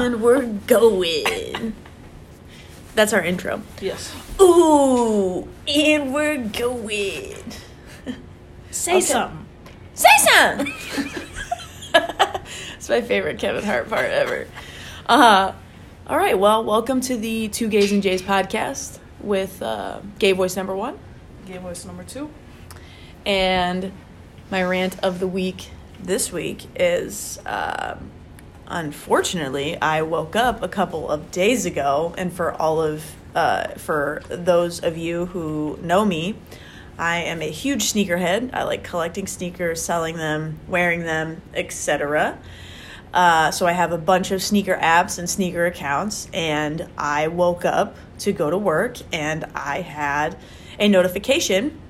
and we're going. That's our intro. Yes. Ooh, and we're going. Say Okay. something. Say something. it's my favorite Kevin Hart part ever. Uh, all right, well, welcome to the Two Gays in J's podcast with uh, Gay Voice number one. Gay voice number two. And my rant of the week this week is um, unfortunately, I woke up a couple of days ago, and for all of uh, for those of you who know me, I am a huge sneakerhead. I like collecting sneakers, selling them, wearing them, etc. Uh, so I have a bunch of sneaker apps and sneaker accounts, and I woke up to go to work, and I had a notification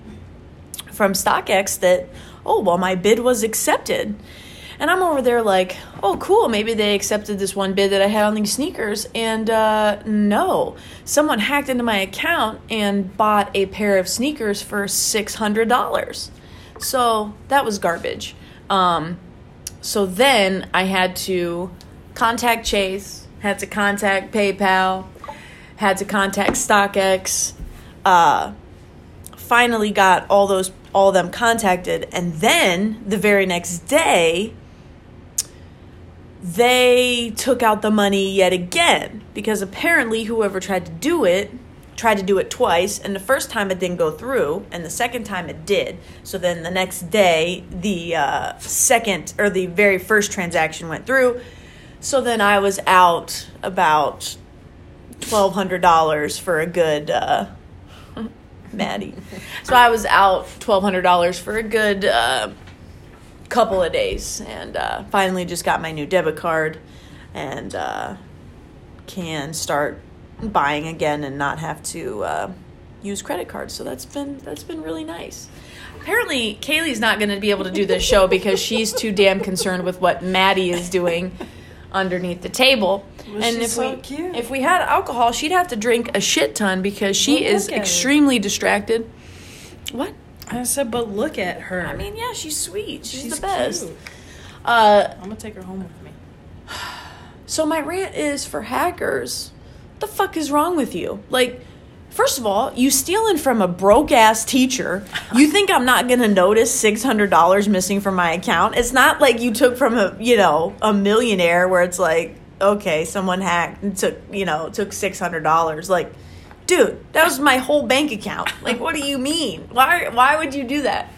from StockX that, oh, well, my bid was accepted. And I'm over there like, oh, cool, maybe they accepted this one bid that I had on these sneakers. And uh, no, someone hacked into my account and bought a pair of sneakers for $600. So that was garbage. Um, so then I had to contact Chase, had to contact PayPal, had to contact StockX. Uh, finally got all those all them contacted and then the very next day they took out the money yet again. Because apparently whoever tried to do it tried to do it twice and the first time it didn't go through and the second time it did. So then the next day the uh, second or the very first transaction went through. So then i was out about $1200 for a good uh, Maddie. So I was out twelve hundred dollars for a good uh, couple of days, and uh, finally just got my new debit card, and uh, can start buying again and not have to uh, use credit cards. So that's been that's been really nice. Apparently, Kaylee's not going to be able to do this show because she's too damn concerned with what Maddie is doing underneath the table. Well, and if so we cute. if we had alcohol, she'd have to drink a shit ton because she Well, is extremely distracted. What? I said, but look at her. I mean, yeah, she's sweet. She's, She's the best. cute. Uh, I'm gonna take her home with me. so my rant is for hackers. What the fuck is wrong with you? Like, first of all, you stealing from a broke ass teacher. You think I'm not gonna notice six hundred dollars missing from my account? It's not like you took from a you know a millionaire where it's like okay, someone hacked and took you know took six hundred dollars. Like, dude, that was my whole bank account. Like, what do you mean? Why why would you do that?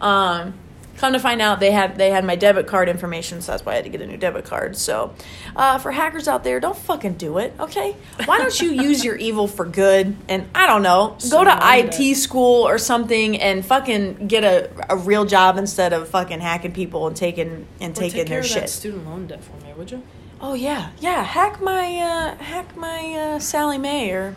Um, come to find out, they had they had my debit card information, so that's why I had to get a new debit card. So, uh, for hackers out there, don't fucking do it, okay? Why don't you use your evil for good? And I don't know, go to. IT school or something and fucking get a, a real job instead of fucking hacking people and taking and Or taking take their care of that shit. student loan debt for me, would you? Oh yeah, yeah. Hack my uh, hack my uh, Sallie Mae or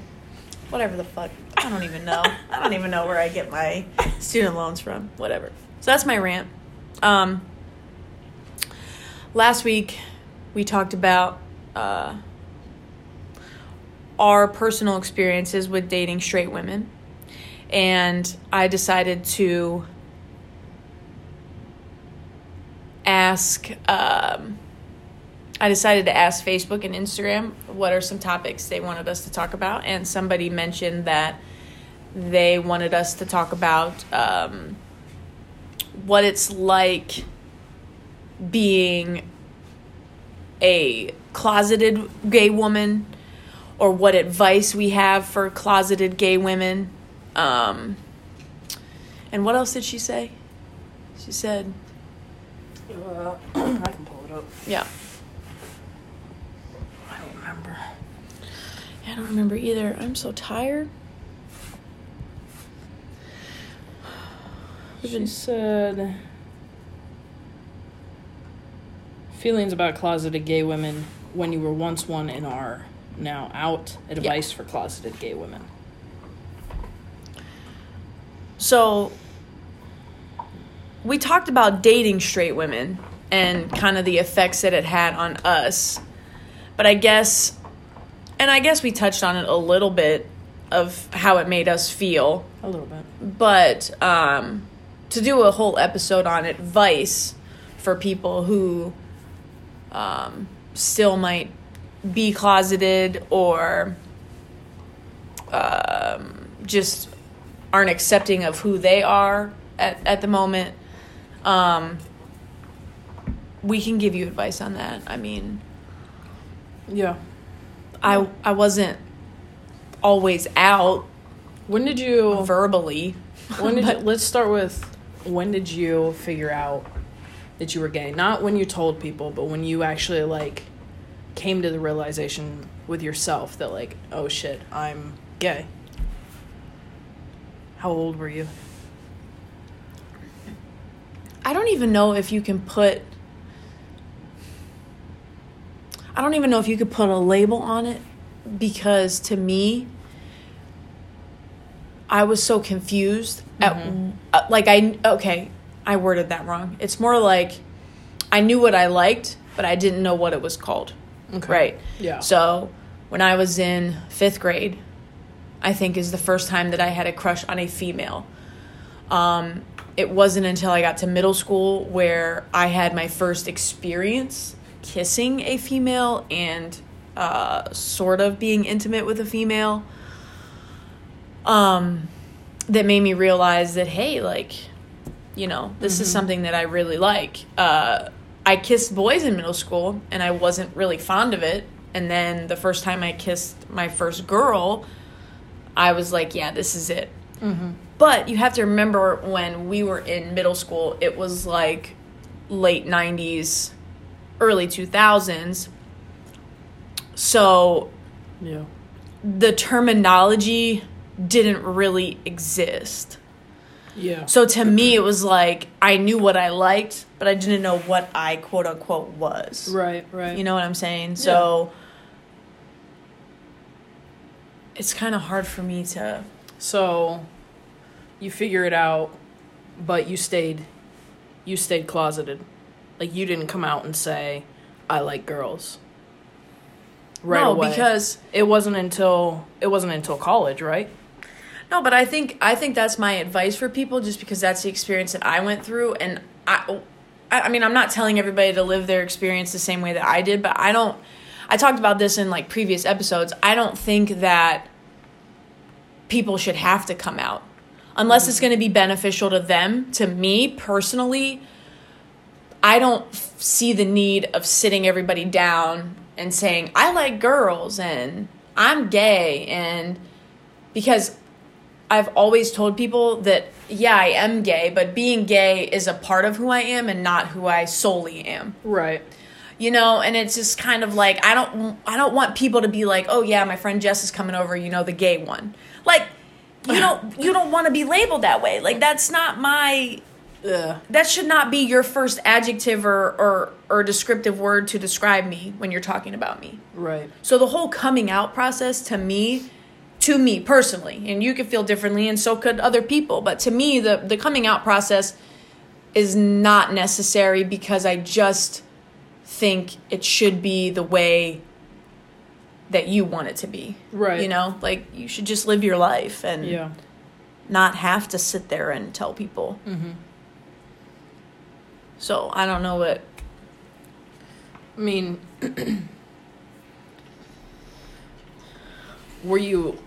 whatever the fuck. I don't even know. I don't even know where I get my student loans from. Whatever. So that's my rant. Um, last week we talked about uh, our personal experiences with dating straight women, and I decided to ask. Um, I decided to ask Facebook and Instagram what are some topics they wanted us to talk about, and somebody mentioned that they wanted us to talk about um, what it's like being a closeted gay woman, or what advice we have for closeted gay women. Um, and what else did she say? She said, Uh, I can pull it up. yeah. I don't remember. I don't remember either. I'm so tired. She been- said feelings about closeted gay women when you were once one and are now out. Advice for closeted gay women. So, we talked about dating straight women and kind of the effects that it had on us. But I guess, and I guess we touched on it a little bit of how it made us feel. A little bit. But um, to do a whole episode on advice for people who um, still might be closeted or um, just aren't accepting of who they are at, at the moment, um, we can give you advice on that. I mean, Yeah. I I wasn't always out When did you? verbally. When did you, let's start with when did you figure out that you were gay? Not when you told people, but when you actually like came to the realization with yourself that like, oh shit, I'm gay. How old were you? I don't even know if you can put I don't even know if you could put a label on it because to me I was so confused at uh, like I okay, I worded that wrong. It's more like I knew what I liked, but I didn't know what it was called. Okay. Right. Yeah. So when I was in fifth grade, I think is the first time that I had a crush on a female. Um, it wasn't until I got to middle school where I had my first experience kissing a female and uh, sort of being intimate with a female. Um, that made me realize that hey, like, you know, this is something that I really like. Uh, I kissed boys in middle school, and I wasn't really fond of it. And then the first time I kissed my first girl, I was like, yeah, this is it. But you have to remember when we were in middle school, it was like late 90s, early 2000s. So Yeah. the terminology didn't really exist. Yeah. So to me, it was like I knew what I liked, but I didn't know what I quote unquote was. Right. Right. You know what I'm saying? So it's kind of hard for me to. So you figure it out, but you stayed you stayed closeted. Like you didn't come out and say, I like girls. Right no, away. because it wasn't until it wasn't until college, right? No, but I think I think that's my advice for people, just because that's the experience that I went through, and I, I I mean, I'm not telling everybody to live their experience the same way that I did, but I don't. I talked about this in like previous episodes. I don't think that people should have to come out unless it's going to be beneficial to them. To me personally, I don't f- see the need of sitting everybody down and saying I like girls and I'm gay and because I've always told people that yeah, I am gay, but being gay is a part of who I am and not who I solely am. Right. You know, and it's just kind of like I don't I don't want people to be like, "Oh yeah, my friend Jess is coming over, you know, the gay one." Like you don't you don't want to be labeled that way. Like that's not my Yeah. that should not be your first adjective or or or descriptive word to describe me when you're talking about me. Right. So the whole coming out process to me, to me personally, and you could feel differently, and so could other people. But to me, the the coming out process is not necessary because I just think it should be the way that you want it to be. Right. You know, like you should just live your life and Yeah. not have to sit there and tell people. Mm-hmm. So I don't know what. I mean, were you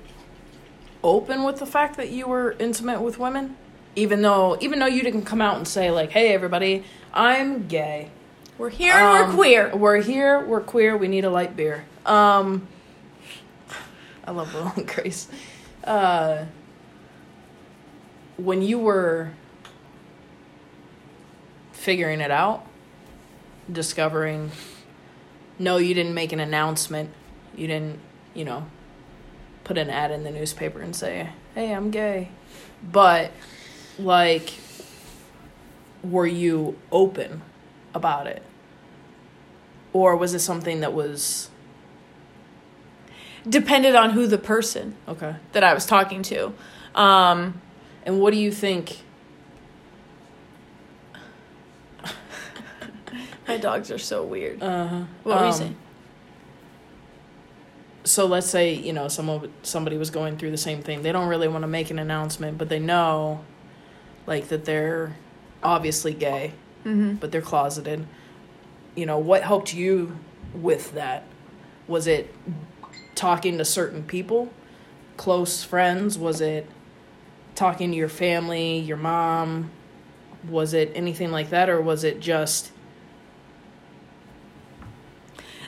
open with the fact that you were intimate with women, even though even though you didn't come out and say like, "Hey, everybody, I'm gay." We're here Um, we're queer. We're here. We're queer. We need a light beer. Um, I love Will and Grace. Uh, when you were figuring it out, discovering, no, you didn't make an announcement. You didn't, you know, put an ad in the newspaper and say, "Hey, I'm gay," but like, were you open about it? Or was it something that was Depended on who the person okay? that I was talking to. Um, And what do you think? My dogs are so weird. Uh, huh. What were you um, saying? So let's say you know someone somebody was going through the same thing. They don't really want to make an announcement, but they know, like that they're obviously gay, Mm-hmm. but they're closeted. You know what helped you with that? Was it talking to certain people, close friends? Was it talking to your family, your mom? Was it anything like that, or was it just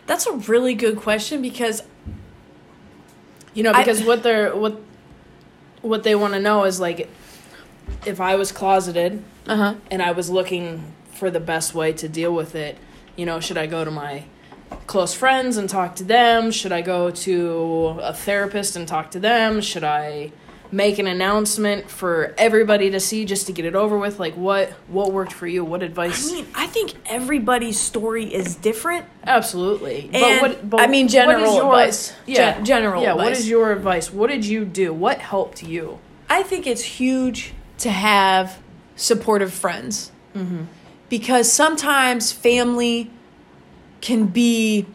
That's a really good question because you know I- because what they're what what they want to know is like if I was closeted uh huh. and I was looking for the best way to deal with it. You know, should I go to my close friends and talk to them? Should I go to a therapist and talk to them? Should I make an announcement for everybody to see just to get it over with? Like what what worked for you? What advice I mean, I think everybody's story is different. Absolutely. And, I mean, general advice. Yeah, Gen- general Yeah, what advice. is your advice? What did you do? What helped you? I think it's huge to have supportive friends mm-hmm. because sometimes family can be,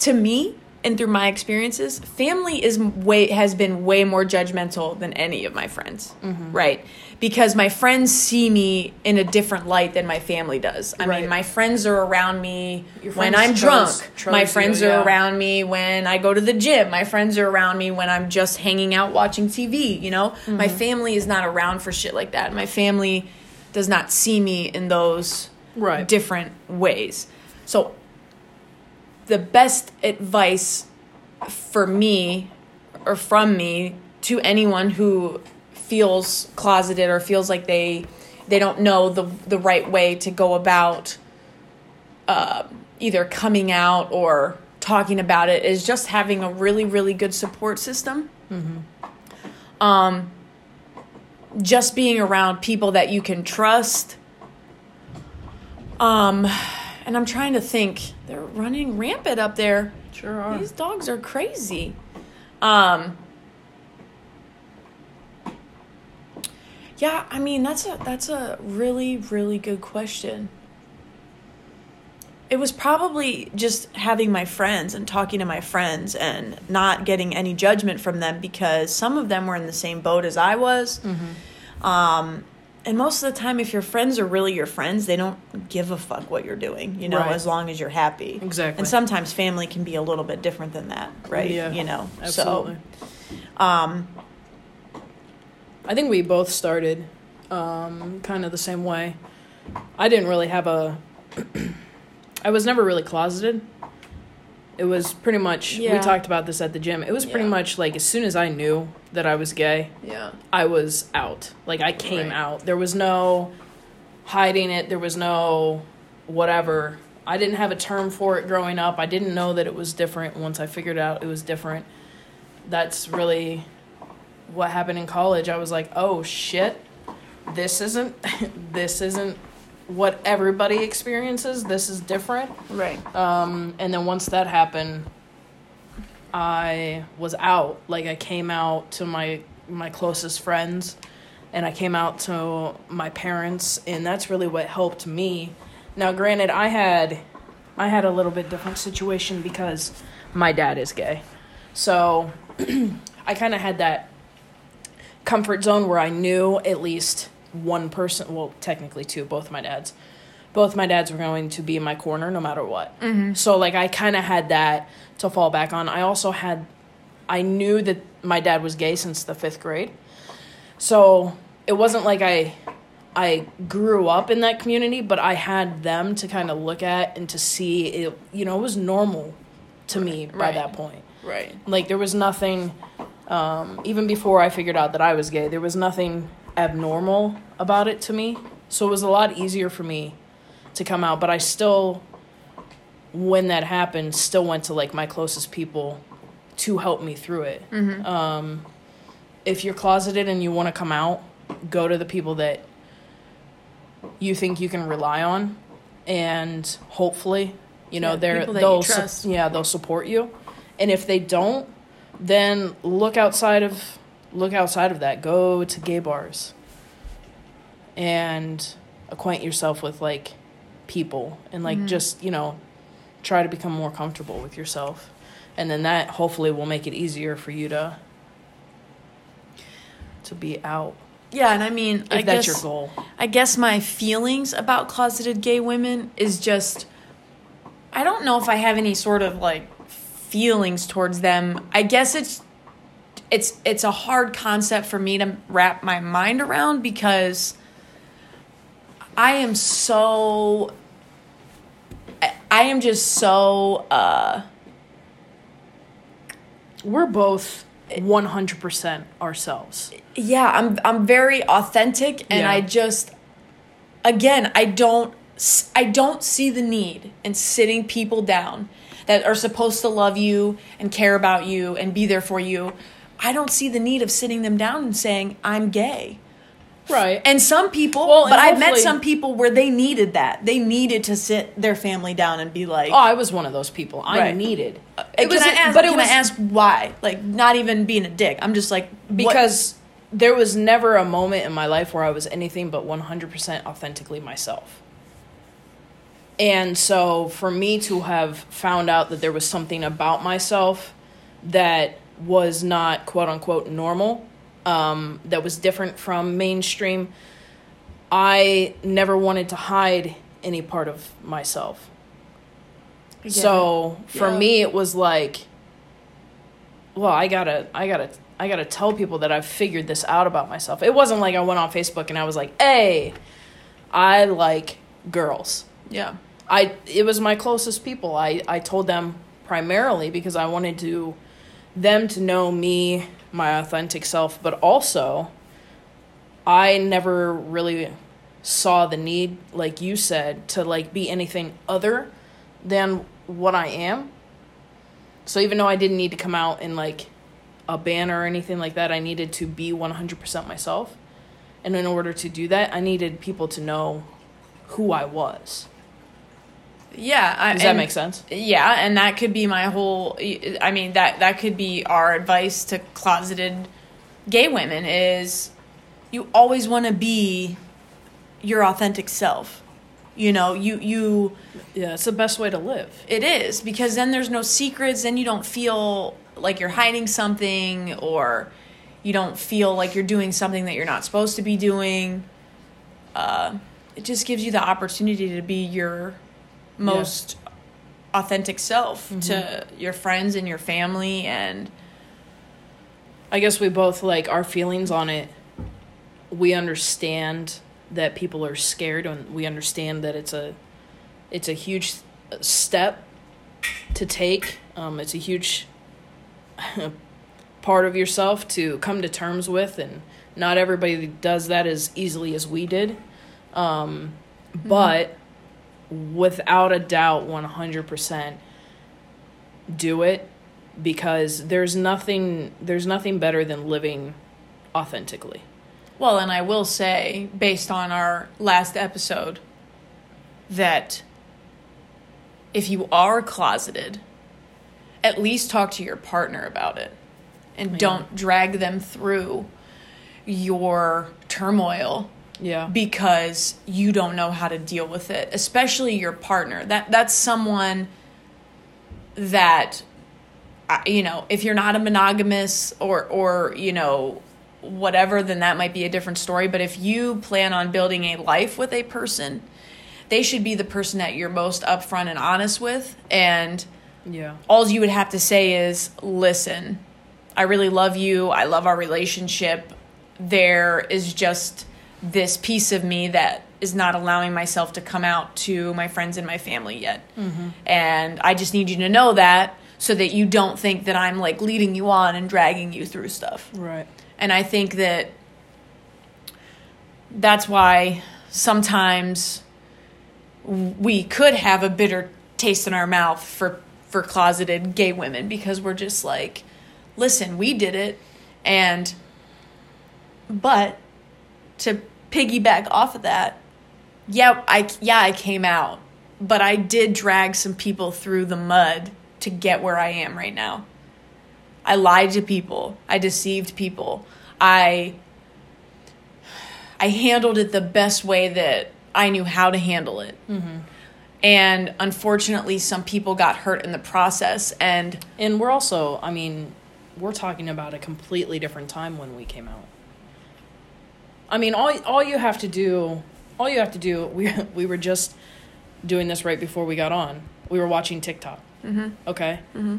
to me and through my experiences, family is way has been way more judgmental than any of my friends, right? Because my friends see me in a different light than my family does. I Right. mean, my friends are around me when I'm chose- drunk. chose my you, friends yeah. are around me when I go to the gym. My friends are around me when I'm just hanging out watching TV, you know? My Mm-hmm. family is not around for shit like that. My family does not see me in those Right. different ways. So the best advice for me or from me to anyone who feels closeted or feels like they they don't know the the right way to go about uh, either coming out or talking about it is just having a really really good support system. Um, just being around people that you can trust. Um, and I'm trying to think. They're running rampant up there. Sure are. These dogs are crazy. Um Yeah, I mean that's a that's a really really good question. It was probably just having my friends and talking to my friends and not getting any judgment from them because some of them were in the same boat as I was. Um and most of the time if your friends are really your friends, they don't give a fuck what you're doing, you know, Right. as long as you're happy. Exactly. And sometimes family can be a little bit different than that, right? Yeah, You know. Absolutely. So, um, I think we both started um, kind of the same way. I didn't really have a. I was never really closeted. It was pretty much. We talked about this at the gym. It was pretty Yeah. much like as soon as I knew that I was gay, yeah. I was out. Like I came Right. out. There was no hiding it. There was no whatever. I didn't have a term for it growing up. I didn't know that it was different. Once I figured out it was different, that's really what happened in college. I was like, "Oh shit. This isn't this isn't what everybody experiences. This is different." Right. Um, and then once that happened, I was out. Like I came out to my my closest friends, and I came out to my parents, and that's really what helped me. Now, granted, I had I had a little bit different situation because my dad is gay, so I kind of had that comfort zone where I knew at least one person. Well, technically two, both my dads both my dads were going to be in my corner no matter what. Mm-hmm. So like I kind of had that to fall back on. I also had I knew that my dad was gay since the 5th grade. So it wasn't like I I grew up in that community, but I had them to kind of look at and to see it you know, it was normal to me by Right. that point. Right. Like there was nothing um, even before I figured out that I was gay, there was nothing abnormal about it to me. So it was a lot easier for me to come out, but I still when that happened still went to like my closest people to help me through it. Um, if you're closeted and you want to come out, go to the people that you think you can rely on and hopefully you know Yeah, they're they'll su- yeah they'll support you and if they don't then look outside of look outside of that go to gay bars and acquaint yourself with like people and like Mm-hmm. just you know try to become more comfortable with yourself and then that hopefully will make it easier for you to to be out Yeah, and I mean, if I that's guess your goal I guess my feelings about closeted gay women is just I don't know if I have any sort of like feelings towards them. I guess it's it's it's a hard concept for me to wrap my mind around because I am so I- am just so uh We're both 100% ourselves. yeah, I'm I'm very authentic and Yeah. I just again, I don't I don't see the need in sitting people down that are supposed to love you and care about you and be there for you. I don't see the need of sitting them down and saying I'm gay. Right. And some people, Well, but I've met some people where they needed that. They needed to sit their family down and be like, oh, I was one of those people. I Right. needed. Uh, uh, it was, I ask, but it can was I ask why? Like, not even being a dick. I'm just like, what- because there was never a moment in my life where I was anything but 100% authentically myself. And so for me to have found out that there was something about myself that was not quote unquote normal, um, that was different from mainstream, I never wanted to hide any part of myself. Yeah. So for Yeah. me, it was like, well, I gotta, I gotta, I gotta tell people that I've figured this out about myself. It wasn't like I went on Facebook and I was like, hey, I like girls. yeah, I it was my closest people. I I told them primarily because I wanted to them to know me, my authentic self, but also I never really saw the need like you said to like be anything other than what I am. So even though I didn't need to come out in like a banner or anything like that, I needed to be 100% myself. And in order to do that, I needed people to know who I was. Yeah. I, Does that and- make sense? Yeah, and that could be my whole. I mean that that could be our advice to closeted gay women is you always want to be your authentic self. You know, you you Yeah, it's the best way to live. It is because then there's no secrets, then you don't feel like you're hiding something or you don't feel like you're doing something that you're not supposed to be doing. Uh, it just gives you the opportunity to be your most authentic self to your friends and your family and I guess we both like our feelings on it. We understand that people are scared and we understand that it's a it's a huge step to take. Um, it's a huge part of yourself to come to terms with and not everybody does that as easily as we did. Um, but without a doubt 100% do it because there's nothing there's nothing better than living authentically. Well, and I will say, based on our last episode, that if you are closeted, at least talk to your partner about it and Yeah. don't drag them through your turmoil Yeah. because you don't know how to deal with it, especially your partner. That that's someone that you know, if you're not a monogamous or or you know whatever, then that might be a different story. But if you plan on building a life with a person, they should be the person that you're most upfront and honest with. And Yeah. all you would have to say is, listen, I really love you. I love our relationship. There is just this piece of me that is not allowing myself to come out to my friends and my family yet. Mm-hmm. And I just need you to know that so that you don't think that I'm like leading you on and dragging you through stuff. Right. And I think that that's why sometimes we could have a bitter taste in our mouth for for closeted gay women because we're just like listen we did it and but to piggyback off of that yeah i yeah i came out but i did drag some people through the mud to get where i am right now I lied to people. I deceived people. I I handled it the best way that I knew how to handle it. Mm-hmm. And unfortunately, some people got hurt in the process. And And we're also, I mean, we're talking about a completely different time when we came out. I mean, all all you have to do, all you have to do, we we were just doing this right before we got on. We were watching TikTok. Mm-hmm. Okay. Mm-hmm.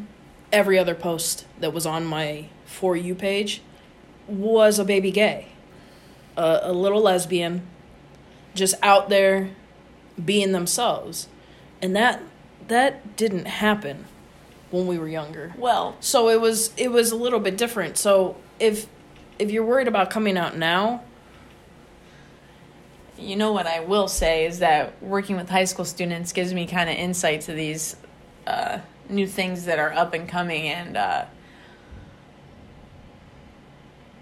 every other post that was on my for you page was a baby gay, a, a little lesbian, just out there being themselves, and that that didn't happen when we were younger. Well, So it was it was a little bit different. So if if you're worried about coming out now, you know what I will say is that working with high school students gives me kind of insight to these uh, new things that are up and coming, and uh,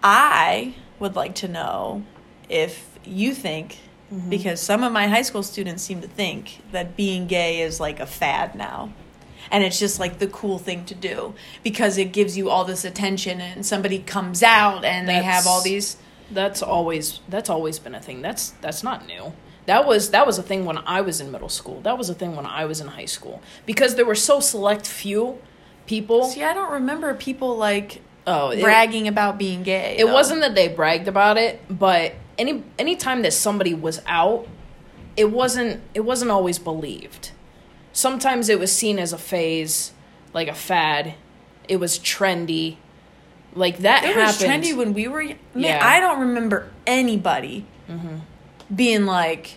I would like to know if you think. Because some of my high school students seem to think that being gay is like a fad now. And it's just like the cool thing to do because it gives you all this attention and somebody comes out and they have all these that's always that's always been a thing. That's that's not new. That was that was a thing when I was in middle school. That was a thing when I was in high school because there were so select few people. See, I don't remember people like Oh, it- bragging about being gay. It though. wasn't that they bragged about it, but any any time that somebody was out, it wasn't it wasn't always believed. Sometimes it was seen as a phase, like a fad. It was trendy. Like that It was trendy when we were. Man, Yeah. I don't remember anybody mm-hmm. being like,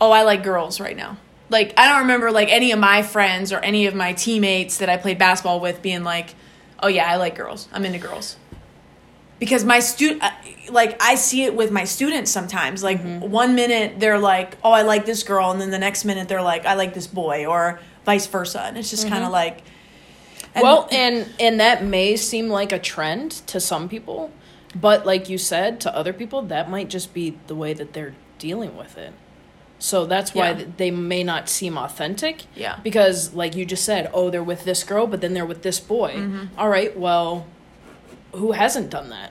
"Oh, I like girls right now." Like I don't remember like any of my friends or any of my teammates that I played basketball with being like, "Oh yeah, I like girls. I'm into girls." Because my student, uh, like I see it with my students sometimes. Like mm-hmm. one minute they're like, "Oh, I like this girl," and then the next minute they're like, "I like this boy," or vice versa, and it's just kind of mm-hmm. like. And- well, and and that may seem like a trend to some people, but like you said, to other people that might just be the way that they're dealing with it. So that's why Yeah. they may not seem authentic. Yeah. Because like you just said, oh, they're with this girl, but then they're with this boy. Mm-hmm. All right, well, who hasn't done that?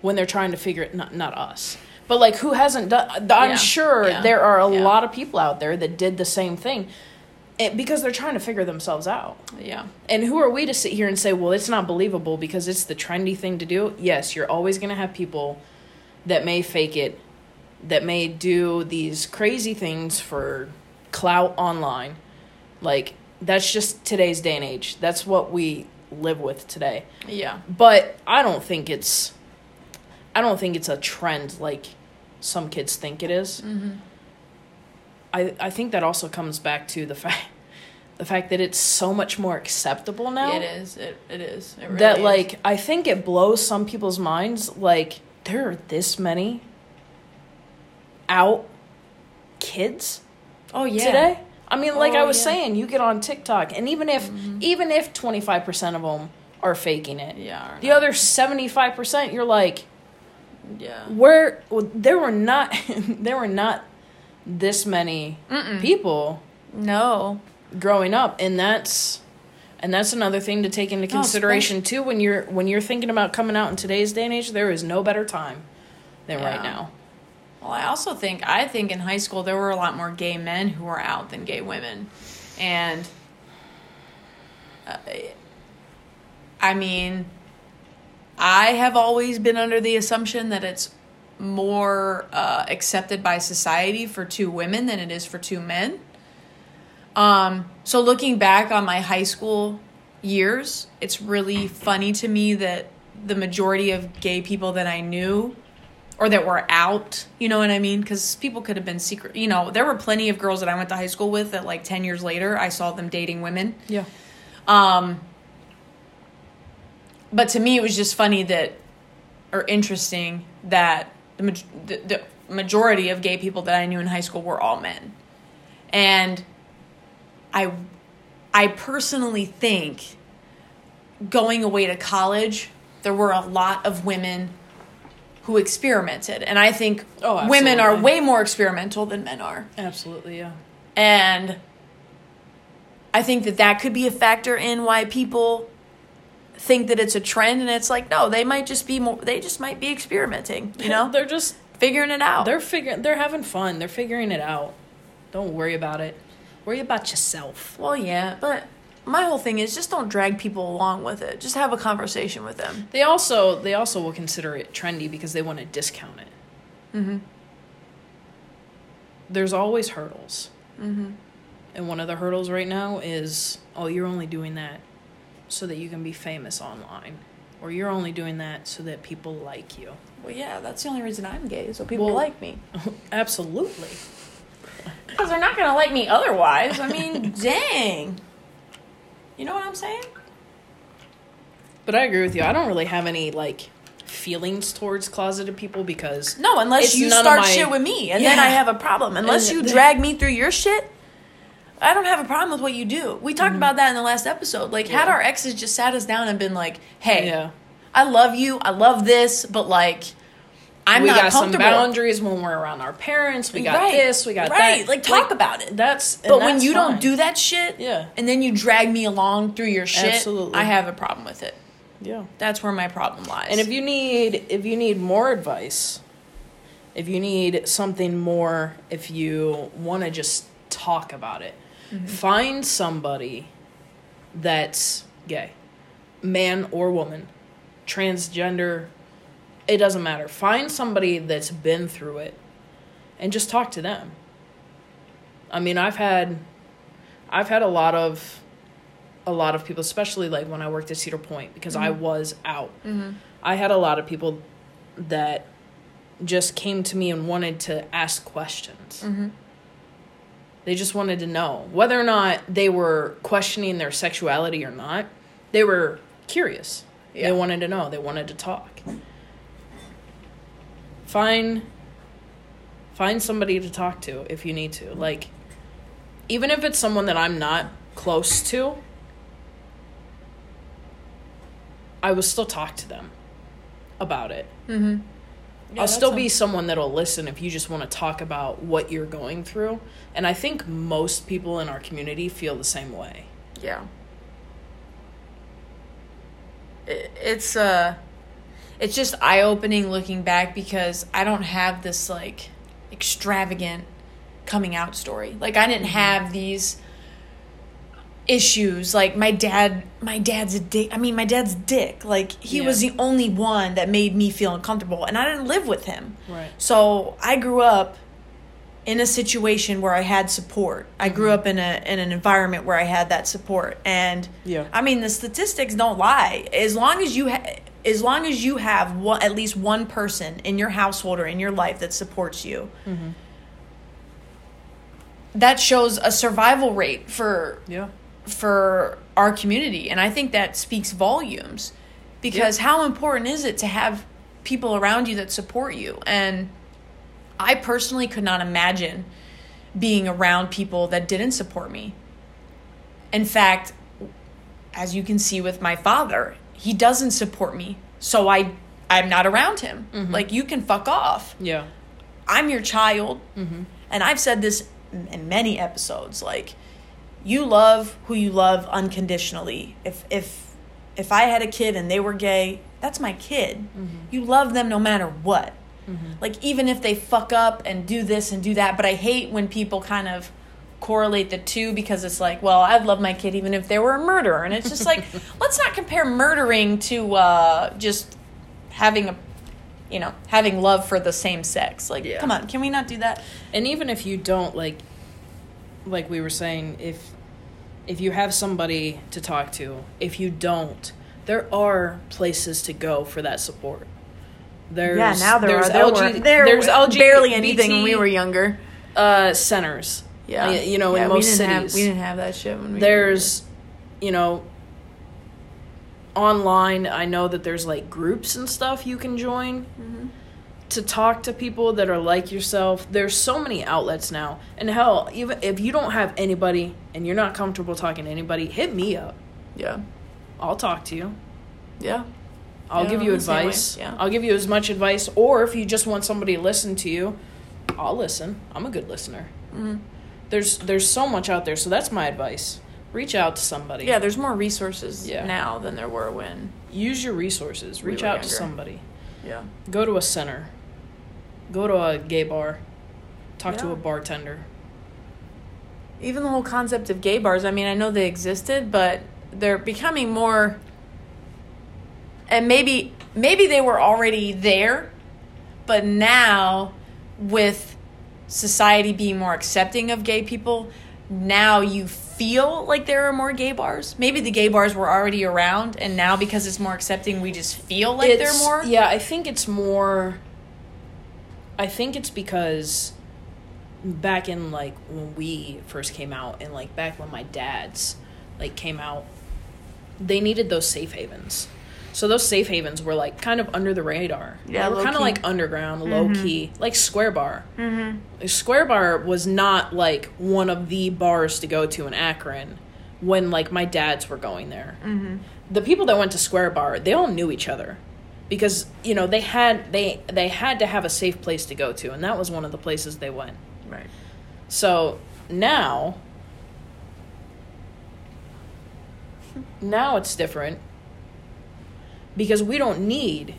When they're trying to figure it not not us. But like who hasn't done I'm Yeah. sure Yeah. there are a lot of people out there that did the same thing. It, because they're trying to figure themselves out. yeah. And who are we to sit here and say, well, it's not believable because it's the trendy thing to do? Yes, you're always going to have people that may fake it, that may do these crazy things for clout online. Like, that's just today's day and age. That's what we live with today. Yeah. But I don't think it's. I don't think it's a trend like some kids think it is. Mm-hmm. I I think that also comes back to the fact the fact that it's so much more acceptable now It is. It, it is. It really that is. like I think it blows some people's minds like there are this many out kids oh yeah today. I mean, like Oh, I was yeah. Mm-hmm. saying, you get on TikTok, and even if even if twenty five percent of them are faking it, Yeah, the not. other seventy five percent, you're like, yeah where well, there were not there were not this many people no growing up, and that's and that's another thing to take into consideration too when you're when you're thinking about coming out in today's day and age. There is no better time than right now. well i also think i think in high school there were a lot more gay men who were out than gay women and uh, i mean i have always been under the assumption that it's more uh, accepted by society for two women than it is for two men Um, so looking back on my high school years, it's really funny to me that the majority of gay people that I knew or that were out, you know what I mean? Because people could have been secret. You know, there were plenty of girls that I went to high school with that, like, 10 years later, I saw them dating women. Yeah. Um, but to me, it was just funny that, or interesting that the, the, the majority of gay people that I knew in high school were all men. And I, I personally think going away to college, there were a lot of women who experimented. And I think Oh, women are way more experimental than men are. Absolutely, yeah. And I think that that could be a factor in why people think that it's a trend and it's like no, they might just be more they just might be experimenting, you know? they're just figuring it out. they're figuring they're having fun. They're figuring it out. Don't worry about it. Worry about yourself. well, yeah, but my whole thing is just don't drag people along with it. Just have a conversation with them. They also they also will consider it trendy because they want to discount it. mm-hmm There's always hurdles. Mm-hmm. And one of the hurdles right now is, oh, you're only doing that so that you can be famous online, or you're only doing that so that people like you. Well, yeah, that's the only reason I'm gay, so people Well- like me. Absolutely. Because they're not gonna like me otherwise. I mean, dang. You know what I'm saying? But I agree with you. I don't really have any like feelings towards closeted people because No, unless you start my- shit with me, and then I have a problem. Unless And you the- drag me through your shit, I don't have a problem with what you do. We talked about that in the last episode. Like, had Mm-hmm. Our exes just sat us down and been like, "Hey, yeah, I love you, I love this, but like, I'm we not got some comfortable." boundaries when we're around our parents. We got Right. this. We got right. that. Like, talk about it. That's But and when you fine. don't do that shit, Yeah. and then you drag me along through your shit, Absolutely. I have a problem with it. yeah. That's where my problem lies. And if you need if you need more advice, if you need something more, if you want to just talk about it, Mm-hmm. find somebody that's gay, man or woman, transgender, it doesn't matter. Find somebody that's been through it and just talk to them. I mean, I've had I've had a lot of a lot of people, especially like when I worked at Cedar Point, because I mm-hmm. was out. Mm-hmm. I had a lot of people that just came to me and wanted to ask questions. They just wanted to know whether or not they were questioning their sexuality or not. They were curious. Yeah. They wanted to know. They wanted to talk. Find find somebody to talk to if you need to. Like even if it's someone that I'm not close to, I will still talk to them about it. Mm-hmm. Yeah, I'll still be someone that'll listen if you just want to talk about what you're going through. And I think most people in our community feel the same way. Yeah. It's uh it's just eye-opening looking back because I don't have this like extravagant coming out story. Like I didn't have these issues like my dad my dad's a dick i mean my dad's dick like he Yeah. was the only one that made me feel uncomfortable and i didn't live with him Right. so I grew up in a situation where I had support. I grew mm-hmm. up in a in an environment where I had that support, and Yeah. I mean the statistics don't lie. As long as you ha- as long as you have one, at least one person in your household or in your life that supports you, mm-hmm. that shows a survival rate for Yeah. For our community and i think that speaks volumes because how important is it to have people around you that support you? And i personally could not imagine being around people that didn't support me. In fact as you can see with my father he doesn't support me so i i'm not around him. Mm-hmm. Like you can fuck off. Yeah. I'm your child. Mm-hmm. And I've said this in many episodes like you love who you love unconditionally. If if if I had a kid and they were gay, that's my kid. You love them no matter what. Like even if they fuck up and do this and do that, but I hate when people kind of correlate the two because it's like, well, I'd love my kid even if they were a murderer. And it's just like, let's not compare murdering to uh, just having a you know, having love for the same sex. Like, Yeah. come on, can we not do that? And even if you don't like like we were saying if if you have somebody to talk to, if you don't, there are places to go for that support. There's yeah, now there there's are. There, LG were, there there's LGBT barely anything when we were younger. uh centers. Yeah, you know, Yeah, in most have- cities. we didn't have that shit when we. there's you know online i know that there's like groups and stuff you can join to talk to people that are like yourself. There's so many outlets now. And hell even if you don't have anybody and you're not comfortable talking to anybody hit me up. Yeah, i'll talk to you. Yeah. i'll Yeah, give you I'm the same way, advice. yeah. i'll give you as much advice. Or if you just want somebody to listen to you i'll listen. I'm a good listener. Mm-hmm. there's there's so much out there. So that's my advice. Reach out to somebody. Yeah, there's more resources Yeah. now than there were when. use your resources. reach were out to somebody Yeah. go to a center go to a gay bar talk to a bartender Even the whole concept of gay bars. I mean, I know they existed, but they're becoming more. And maybe maybe they were already there, but now with society being more accepting of gay people, now you feel like there are more gay bars. Maybe the gay bars were already around, and now because it's more accepting, we just feel like It's- they're more. Yeah, I think it's more. I think it's because back in like when we first came out, and like back when my dad's like came out, they needed those safe havens. So those safe havens were like kind of under the radar. Yeah, they were kind of like underground, low key, like Square Bar. Mm-hmm. Square Bar was not like one of the bars to go to in Akron when like my dads were going there. Mm-hmm. The people that went to Square Bar, they all knew each other because you know they had they they had to have a safe place to go to, and that was one of the places they went. Right. So now, now it's different because we don't need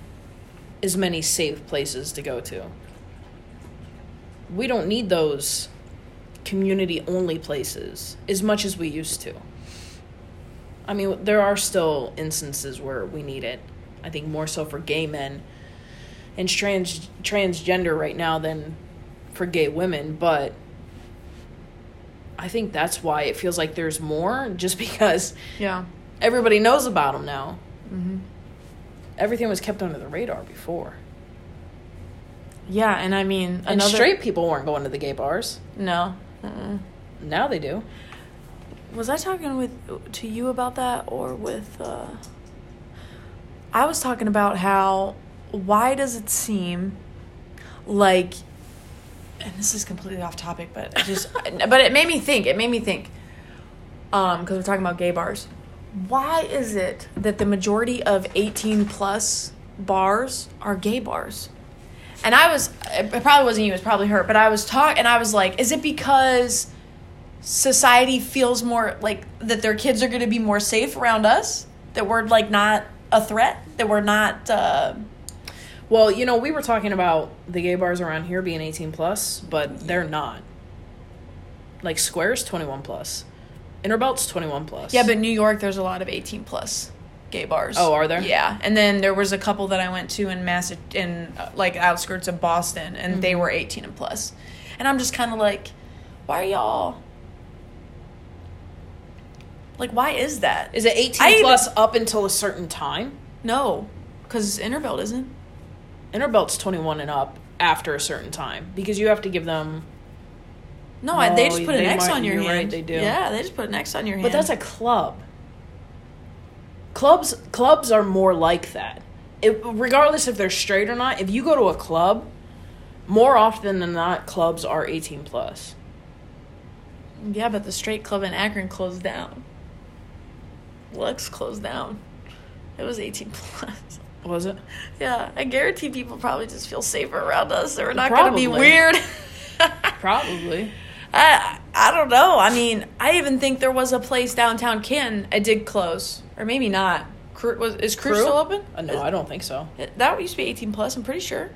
as many safe places to go to. We don't need those community only places as much as we used to. I mean, there are still instances where we need it. I think more so for gay men and trans transgender right now than for gay women, but I think that's why it feels like there's more just because Yeah. everybody knows about them now. Mm-hmm. Everything was kept under the radar before. Yeah, and I mean, And another straight people weren't going to the gay bars. No. Mm-mm. Now they do. Was I talking with to you about that or with? uh I was talking about how why does it seem like, and this is completely off topic, but I just but it made me think. It made me think. Um, because we're talking about gay bars. Why is it that the majority of eighteen plus bars are gay bars? And I was, it probably wasn't you, it was probably her, but I was talking, and I was like, is it because society feels more like that their kids are going to be more safe around us? That we're like not a threat? That we're not, uh, Well, you know, we were talking about the gay bars around here being 18 plus, but they're not. Like Square's 21 plus. Interbelt's 21 plus. yeah, but New York, there's a lot of 18 plus gay bars. Oh, are there? Yeah. And then there was a couple that I went to in Mass, in uh, like outskirts of Boston, and they were 18 and plus. And I'm just kind of like, why are y'all, like, why is that? Is it 18 I even- plus up until a certain time? No, because Interbelt isn't. Interbelt's 21 and up after a certain time because you have to give them. No, they just oh, put an X might- on your hand. right, they do. Yeah, they just put an X on your hand. But that's a club. Clubs clubs are more like that. It, regardless if they're straight or not, if you go to a club, more often than not, clubs are 18 plus. yeah, but the straight club in Akron closed down. Lux closed down. It was 18 plus. Was it? Yeah, I guarantee people probably just feel safer around us. They're not going to be weird. Probably. I I don't know. I mean, I even think there was a place downtown Canton. It did close, or maybe not. Crew, was is Crew, Crew? still open? Uh, no, I don't think so. That used to be 18 plus. I'm pretty sure.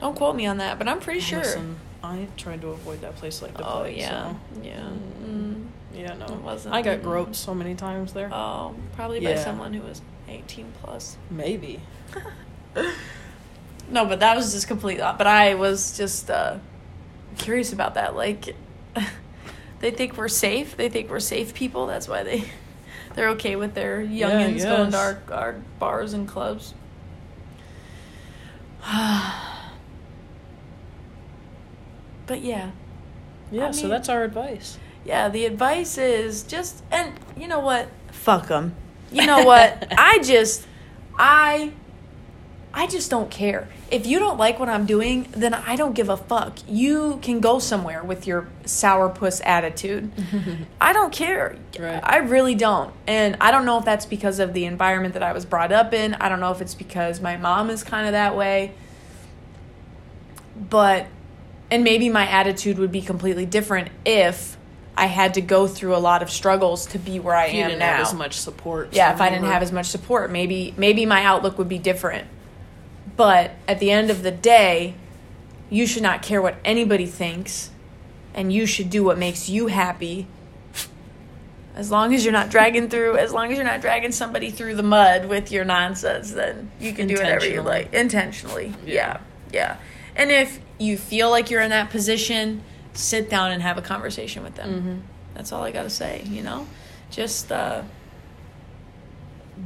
Don't quote me on that, but I'm pretty sure. Listen, I tried to avoid that place like the Oh plague. yeah, so- yeah. Mm. yeah, no, It wasn't- I got groped so many times there. Oh, probably by someone who was 18 plus. Maybe. No, but that was just completely. But I was just uh, curious about that. Like, they think we're safe. They think we're safe people. That's why they they're okay with their youngins going to our, our bars and clubs. but yeah, Yeah, I so mean- that's our advice. yeah. The advice is just, and you know what? Fuck them. You know what? I just, I, I just don't care. If you don't like what I'm doing, then I don't give a fuck. You can go somewhere with your sourpuss attitude. I don't care. Right. I really don't. And I don't know if that's because of the environment that I was brought up in. I don't know if it's because my mom is kind of that way. But, and maybe my attitude would be completely different if I had to go through a lot of struggles to be where I If am didn't now. have as much support. Yeah, if I didn't have as much support, maybe maybe my outlook would be different. But at the end of the day, you should not care what anybody thinks, and you should do what makes you happy. As long as you're not dragging through, as long as you're not dragging somebody through the mud with your nonsense, then you can do whatever you like. Intentionally. Yeah. Yeah. Yeah. And if you feel like you're in that position, sit down and have a conversation with them. Mhm. That's all I gotta say. You know, just uh,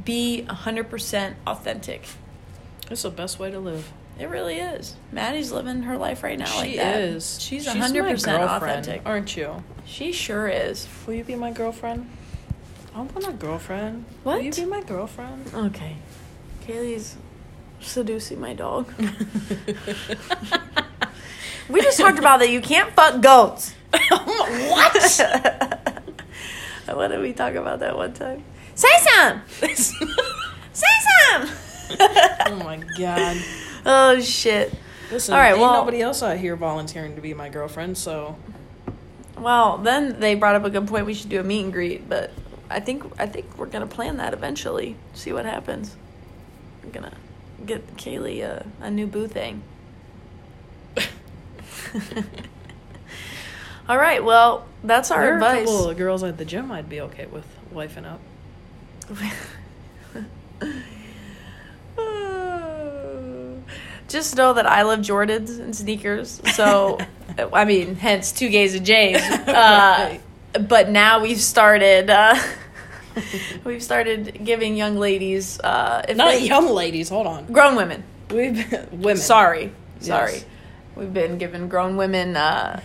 be hundred percent authentic. It's the best way to live. It really is. Maddie's living her life right now like she that. is. She's hundred percent authentic. aren't you? She sure is. Will you be my girlfriend? I want a girlfriend. What? Will you be my girlfriend? Okay. Kaylee's seducing my dog. we just talked about that you can't fuck goats. what? what did we talk about that one time? Say some! Say some! oh my god. oh shit. Listen, All right, ain't well- nobody else out here volunteering to be my girlfriend, so Well, then they brought up a good point. We should do a meet and greet, but I think I think we're gonna plan that eventually. See what happens. We're gonna get Kaylee a, a new boo thing. All right. Well, that's our there are a advice. couple of girls at the gym I'd be okay with wifing up. Just know that I love Jordans and sneakers. So, I mean, hence two gays and J's. Uh, but now we've started. Uh, we've started giving young ladies, uh, if Not they- young ladies. Hold on. grown women. We've been, women. Sorry, sorry. We've been giving grown women uh,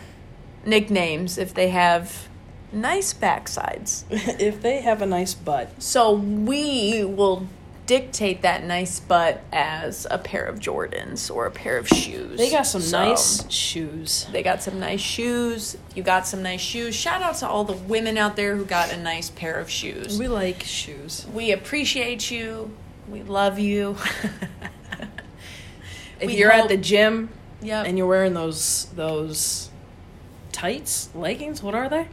nicknames if they have nice backsides. if they have a nice butt, So we will dictate that nice butt as a pair of Jordans or a pair of shoes. they got some So, nice shoes. They got some nice shoes. You got some nice shoes. Shout out to all the women out there who got a nice pair of shoes. We like shoes. We appreciate you. We love you. If We you're hope- at the gym yep. and you're wearing those those tights, leggings, what are they?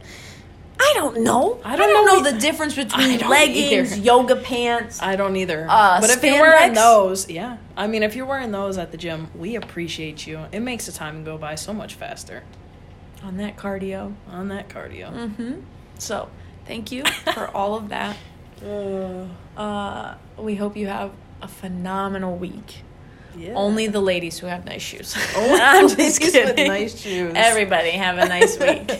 I don't know. I I don't don't, know know, the difference between leggings, either. yoga pants. I don't either. Uh, but if you're wearing those, yeah. I mean, if you're wearing those at the gym, we appreciate you. It makes the time go by so much faster on that cardio. on that cardio. Mm-hmm. So, thank you for all of that. Uh, we hope you have a phenomenal week. yeah. Only the ladies who have nice shoes. Only I'm the just ladies with kidding. nice shoes. Everybody have a nice week.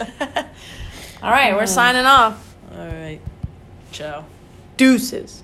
All right, we're Uh. signing off. All right. Ciao. Deuces.